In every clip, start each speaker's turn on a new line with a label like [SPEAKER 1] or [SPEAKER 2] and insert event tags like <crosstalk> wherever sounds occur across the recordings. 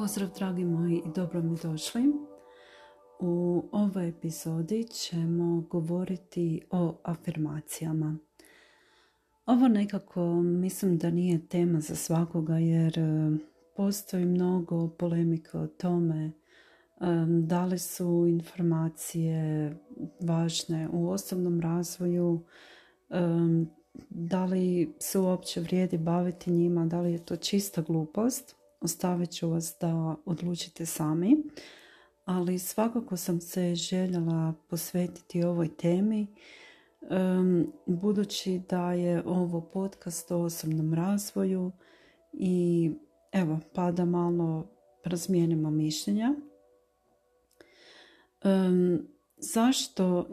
[SPEAKER 1] Pozdrav dragi moji i dobro mi došli. U ovoj epizodi ćemo govoriti o afirmacijama. Ovo nekako mislim da nije tema za svakoga jer e, postoji mnogo polemike o tome e, da li su informacije važne u osobnom razvoju, e, da li se uopće vrijedi baviti njima, da li je to čista glupost. Ostavit ću vas da odlučite sami, ali svakako sam se željela posvetiti ovoj temi budući da je ovo podcast o osobnom razvoju i evo pa da malo razmijenimo mišljenja. zašto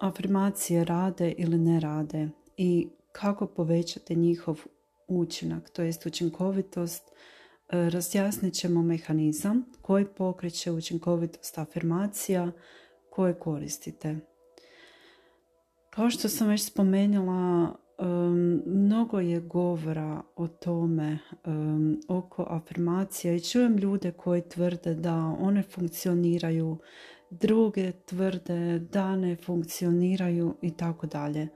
[SPEAKER 1] afirmacije rade ili ne rade i kako povećati njihov učinak, to jest učinkovitost razjasnit ćemo mehanizam koji pokreće učinkovitost afirmacija koje koristite. Kao što sam već spomenula, mnogo je govora o tome oko afirmacija i čujem ljude koji tvrde da one funkcioniraju, druge tvrde da ne funkcioniraju i tako dalje.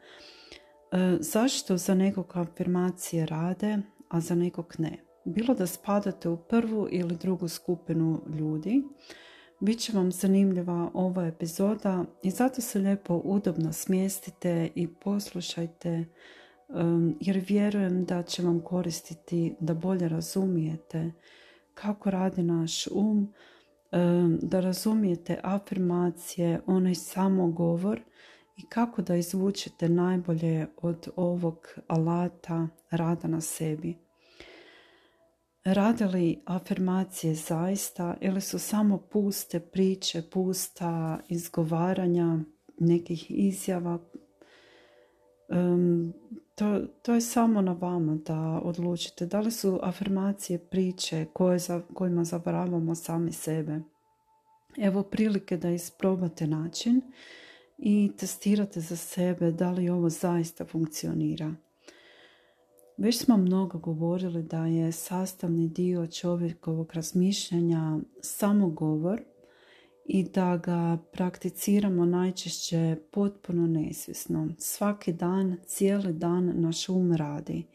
[SPEAKER 1] Zašto za nekog afirmacije rade, a za nekog ne? Bilo da spadate u prvu ili drugu skupinu ljudi. Biće vam zanimljiva ova epizoda i zato se lijepo udobno smjestite i poslušajte jer vjerujem da će vam koristiti da bolje razumijete kako radi naš um, da razumijete afirmacije, onaj samogovor i kako da izvučete najbolje od ovog alata rada na sebi. Rade li afirmacije zaista ili su samo puste priče, pusta izgovaranja nekih izjava? to, to je samo na vama da odlučite da li su afirmacije priče koje za, kojima zavaravamo sami sebe. Evo prilike da isprobate način i testirate za sebe da li ovo zaista funkcionira. Već smo mnogo govorili da je sastavni dio čovjekovog razmišljanja samo govor i da ga prakticiramo najčešće potpuno nesvjesno. Svaki dan, cijeli dan naš um radi.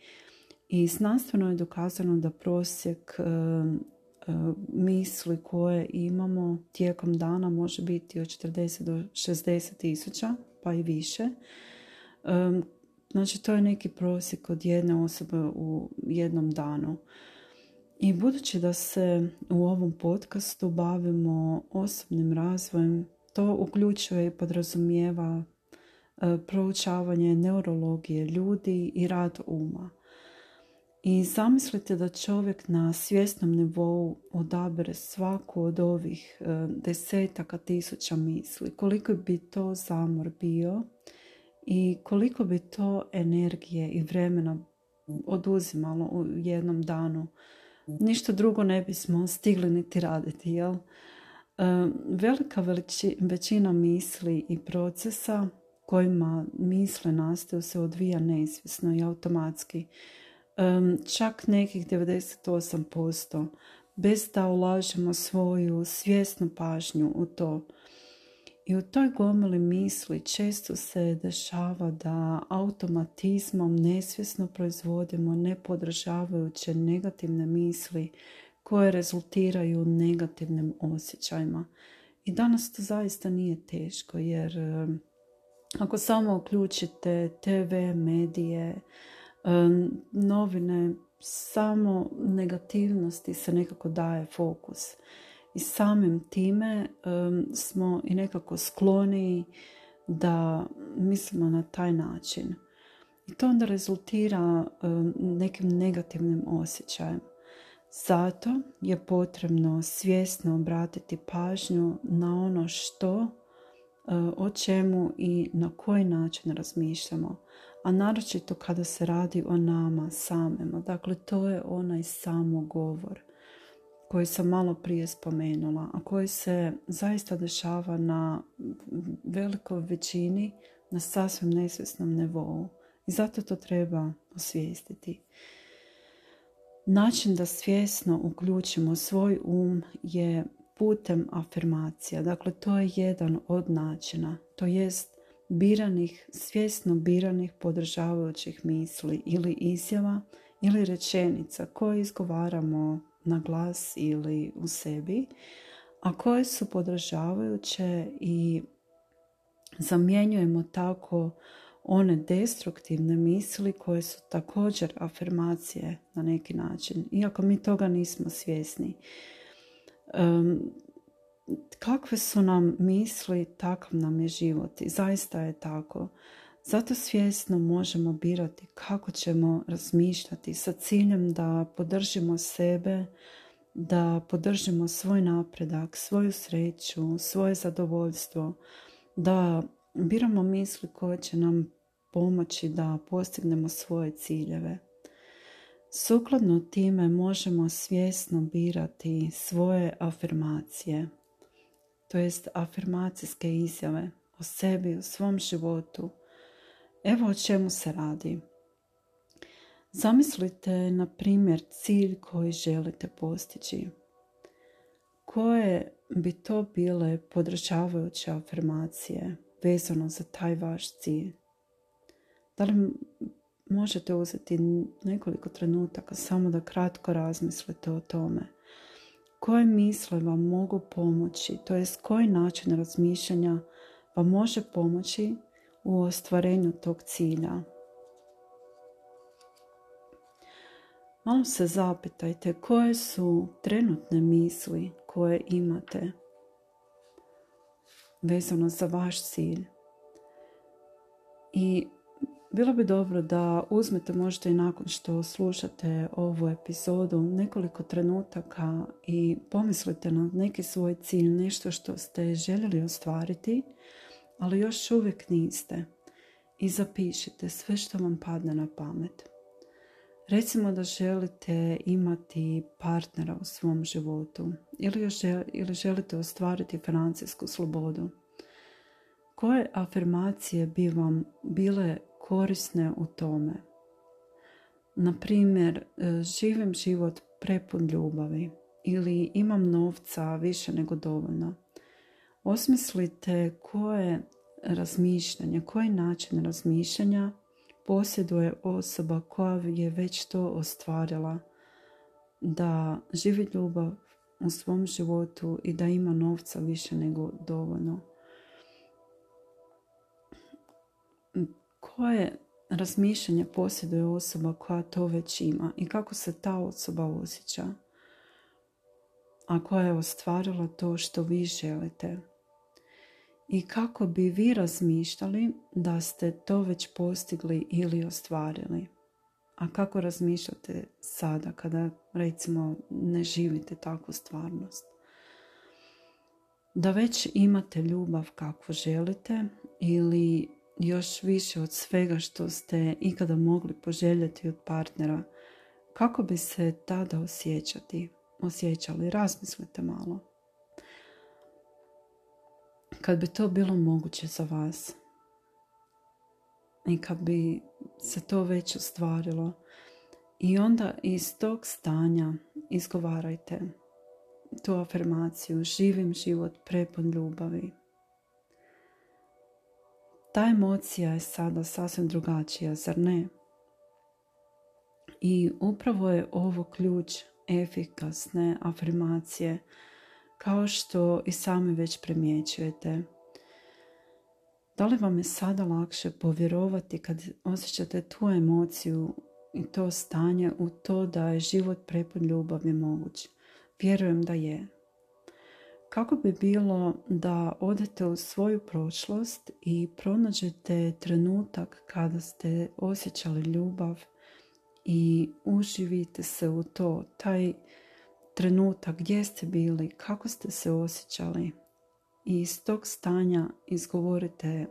[SPEAKER 1] I znanstveno je dokazano da prosjek e, e, misli koje imamo tijekom dana može biti od 40 do 60 tisuća, pa i više. Znači to je neki prosjek od jedne osobe u jednom danu. I budući da se u ovom podcastu bavimo osobnim razvojem, to uključuje i podrazumijeva e, proučavanje neurologije ljudi i rad uma. I zamislite da čovjek na svjesnom nivou odabere svaku od ovih e, desetaka tisuća misli. Koliko bi to zamor bio i koliko bi to energije i vremena oduzimalo u jednom danu. Ništa drugo ne bismo stigli niti raditi, jel? E, velika većina misli i procesa kojima misle nastaju se odvija neizvisno i automatski. E, čak nekih 98% bez da ulažemo svoju svjesnu pažnju u to. I u toj gomili misli često se dešava da automatizmom nesvjesno proizvodimo nepodržavajuće negativne misli koje rezultiraju negativnim osjećajima. I danas to zaista nije teško jer eh, ako samo uključite TV, medije, eh, novine, samo negativnosti se nekako daje fokus i samim time smo i nekako skloni da mislimo na taj način. I to onda rezultira nekim negativnim osjećajem. Zato je potrebno svjesno obratiti pažnju na ono što, o čemu i na koji način razmišljamo. A naročito kada se radi o nama samima. Dakle, to je onaj samogovor koji sam malo prije spomenula, a koji se zaista dešava na velikoj većini na sasvim nesvjesnom nivou. I zato to treba osvijestiti. Način da svjesno uključimo svoj um je putem afirmacija. Dakle, to je jedan od načina. To jest biranih, svjesno biranih podržavajućih misli ili izjava ili rečenica koje izgovaramo na glas ili u sebi, a koje su podržavajuće i zamjenjujemo tako one destruktivne misli koje su također afirmacije na neki način, iako mi toga nismo svjesni. kakve su nam misli, takav nam je život i zaista je tako. Zato svjesno možemo birati kako ćemo razmišljati sa ciljem da podržimo sebe, da podržimo svoj napredak, svoju sreću, svoje zadovoljstvo, da biramo misli koje će nam pomoći da postignemo svoje ciljeve. Sukladno time možemo svjesno birati svoje afirmacije, to jest afirmacijske izjave o sebi, o svom životu. Evo o čemu se radi. Zamislite, na primjer, cilj koji želite postići. Koje bi to bile podržavajuće afirmacije vezano za taj vaš cilj? Da li možete uzeti nekoliko trenutaka samo da kratko razmislite o tome? Koje misle vam mogu pomoći, to jest koji način razmišljanja vam može pomoći u ostvarenju tog cilja? Malo se zapitajte koje su trenutne misli koje imate vezano za vaš cilj. I bilo bi dobro da uzmete možda i nakon što slušate ovu epizodu nekoliko trenutaka i pomislite na neki svoj cilj, nešto što ste željeli ostvariti, ali još uvijek niste. I zapišite sve što vam padne na pamet. Recimo da želite imati partnera u svom životu ili, ili želite ostvariti financijsku slobodu. Koje afirmacije bi vam bile korisne u tome? Na primjer, e, živim život prepun ljubavi ili imam novca više nego dovoljno. Osmislite koje razmišljanje, koji način razmišljanja posjeduje osoba koja je već to ostvarila, da živi ljubav u svom životu i da ima novca više nego dovoljno. Koje razmišljanje posjeduje osoba koja to već ima i kako se ta osoba osjeća, a koja je ostvarila to što vi želite i kako bi vi razmišljali da ste to već postigli ili ostvarili. A kako razmišljate sada kada recimo ne živite takvu stvarnost? Da već imate ljubav kakvu želite ili još više od svega što ste ikada mogli poželjeti od partnera, kako bi se tada osjećati, osjećali? Razmislite malo kad bi to bilo moguće za vas? I kad bi se to već ostvarilo? I onda iz tog stanja izgovarajte tu afirmaciju živim život prepun ljubavi. Ta emocija je sada sasvim drugačija, zar ne? I upravo je ovo ključ efikasne afirmacije kao što i sami već primjećujete. Da li vam je sada lakše povjerovati kad osjećate tu emociju i to stanje u to da je život prepun ljubavi moguć? Vjerujem da je. Kako bi bilo da odete u svoju prošlost i pronađete trenutak kada ste osjećali ljubav i uživite se u to, taj trenutak gdje ste bili, kako ste se osjećali i iz tog stanja izgovorite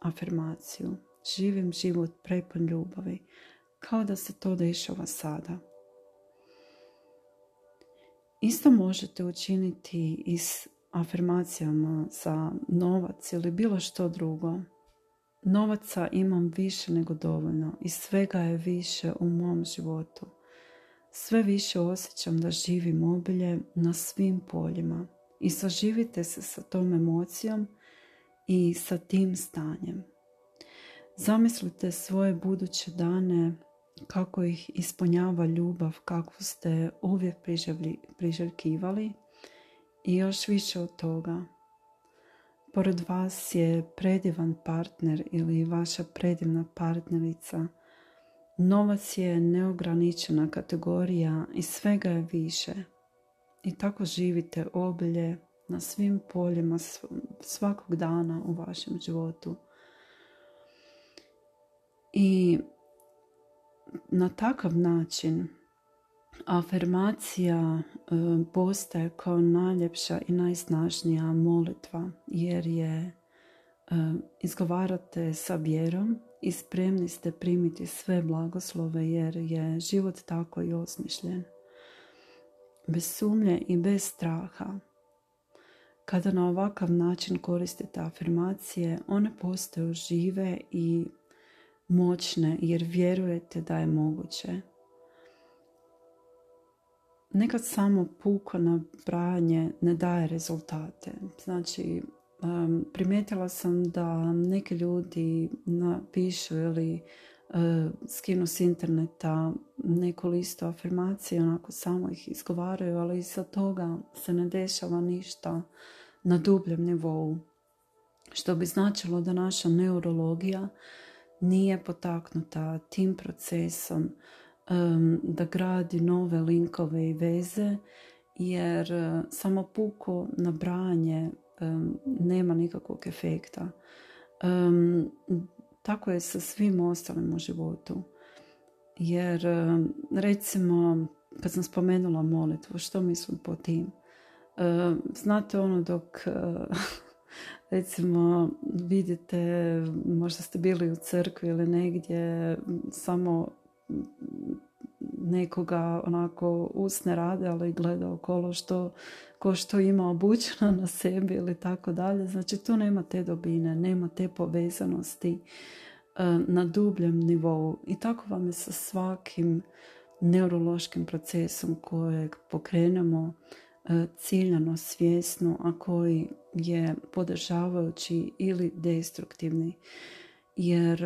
[SPEAKER 1] afirmaciju. Živim život prepun ljubavi, kao da se to dešava sada. Isto možete učiniti i s afirmacijama za novac ili bilo što drugo. Novaca imam više nego dovoljno i svega je više u mom životu. Sve više osjećam da živim obilje na svim poljima i saživite se sa tom emocijom i sa tim stanjem. Zamislite svoje buduće dane kako ih ispunjava ljubav kakvu ste uvijek priželjkivali i još više od toga. Pored vas je predivan partner ili vaša predivna partnerica. Novac je neograničena kategorija i svega je više. I tako živite obilje na svim poljima svakog dana u vašem životu. I na takav način afirmacija e, postaje kao najljepša i najsnažnija molitva jer je izgovarate sa vjerom i spremni ste primiti sve blagoslove jer je život tako i osmišljen. Bez sumnje i bez straha. Kada na ovakav način koristite afirmacije, one postaju žive i moćne jer vjerujete da je moguće. Nekad samo puko nabrajanje ne daje rezultate. Znači, primijetila sam da neki ljudi napišu ili uh, skinu s interneta neku listu afirmacije, onako samo ih izgovaraju, ali iza toga se ne dešava ništa na dubljem nivou. Što bi značilo da naša neurologija nije potaknuta tim procesom da gradi nove linkove i veze jer uh, samo puko nabranje um, nema nikakvog efekta. tako je sa svim ostalim u životu. Jer recimo kad sam spomenula molitvu, što mislim po tim? znate ono dok <laughs> recimo vidite, možda ste bili u crkvi ili negdje, samo nekoga onako usne rade, ali gleda okolo što, ko što ima obučeno na sebi ili tako dalje. Znači tu nema te dobine, nema te povezanosti e, na dubljem nivou. I tako vam je sa svakim neurološkim procesom kojeg pokrenemo e, ciljano, svjesno, a koji je podržavajući ili destruktivni. Jer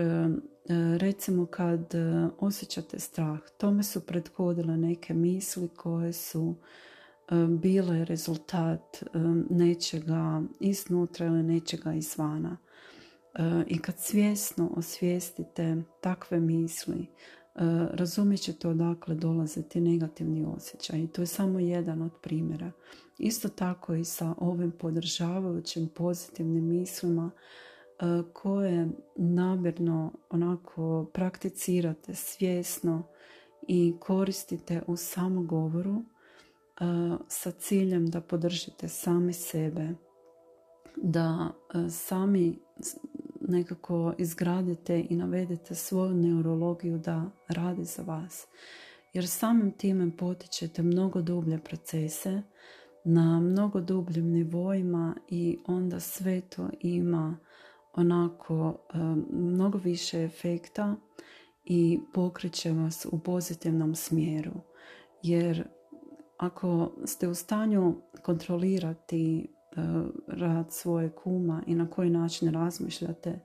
[SPEAKER 1] recimo kad osjećate strah, tome su prethodile neke misli koje su bile rezultat nečega iznutra ili nečega izvana. I kad svjesno osvijestite takve misli, razumjet ćete odakle dolaze ti negativni osjećaj. To je samo jedan od primjera. Isto tako i sa ovim podržavajućim pozitivnim mislima koje namjerno onako prakticirate svjesno i koristite u samogovoru sa ciljem da podržite sami sebe, da sami nekako izgradite i navedete svoju neurologiju da radi za vas. Jer samim time potičete mnogo dublje procese na mnogo dubljim nivoima i onda sve to ima onako mnogo više efekta i pokreće vas u pozitivnom smjeru. Jer ako ste u stanju kontrolirati e, rad svoje kuma i na koji način razmišljate,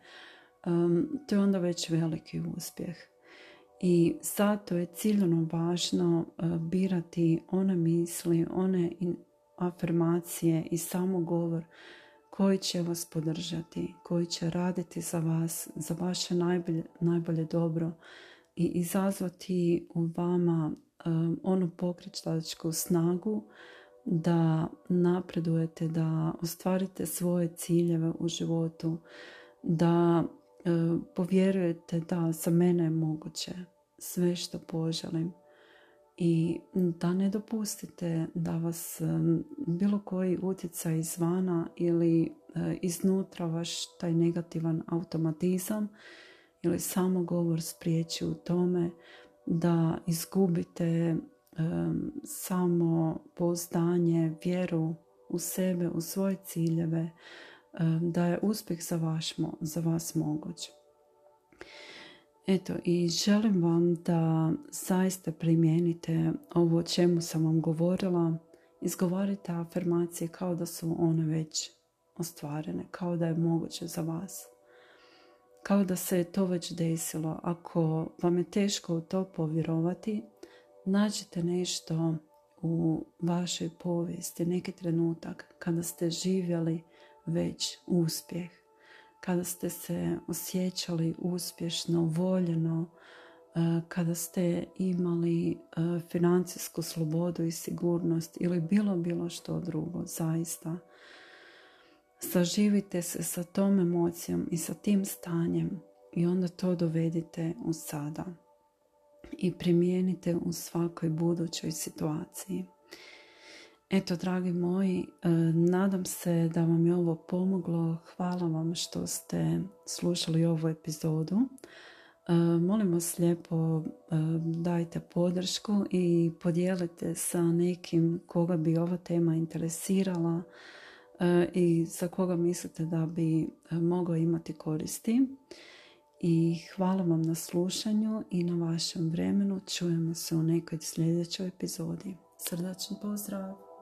[SPEAKER 1] to je onda već veliki uspjeh. I zato je ciljno važno e, birati one misli, one afirmacije i samogovor koji će vas podržati, koji će raditi za vas, za vaše najbolje, najbolje dobro i izazvati u vama um, onu pokričtačku snagu da napredujete, da ostvarite svoje ciljeve u životu, da uh, povjerujete da za mene je moguće sve što poželim i da ne dopustite da vas bilo koji utjecaj izvana ili e, iznutra vaš taj negativan automatizam ili samo govor spriječi u tome da izgubite samo pozdanje, vjeru u sebe, u svoje ciljeve, da je uspjeh za, za vas moguć. Eto, i želim vam da zaista primijenite ovo o čemu sam vam govorila. Izgovorite afirmacije kao da su one već ostvarene, kao da je moguće za vas. Kao da se je to već desilo. Ako vam je teško u to povjerovati, nađite nešto u vašoj povijesti, neki trenutak kada ste živjeli već uspjeh, kada ste se osjećali uspješno, voljeno, e, kada ste imali e, financijsku slobodu i sigurnost ili bilo bilo što drugo, zaista. Saživite se sa tom emocijom i sa tim stanjem i onda to dovedite u sada i primijenite u svakoj budućoj situaciji. Eto, dragi moji, e, nadam se da vam je ovo pomoglo. Hvala vam što ste slušali ovu epizodu. E, molim vas lijepo e, dajte podršku i podijelite sa nekim koga bi ova tema interesirala i za koga mislite da bi mogao imati koristi. I hvala vam na slušanju i na vašem vremenu. Čujemo se u nekoj sljedećoj epizodi. Srdačan pozdrav!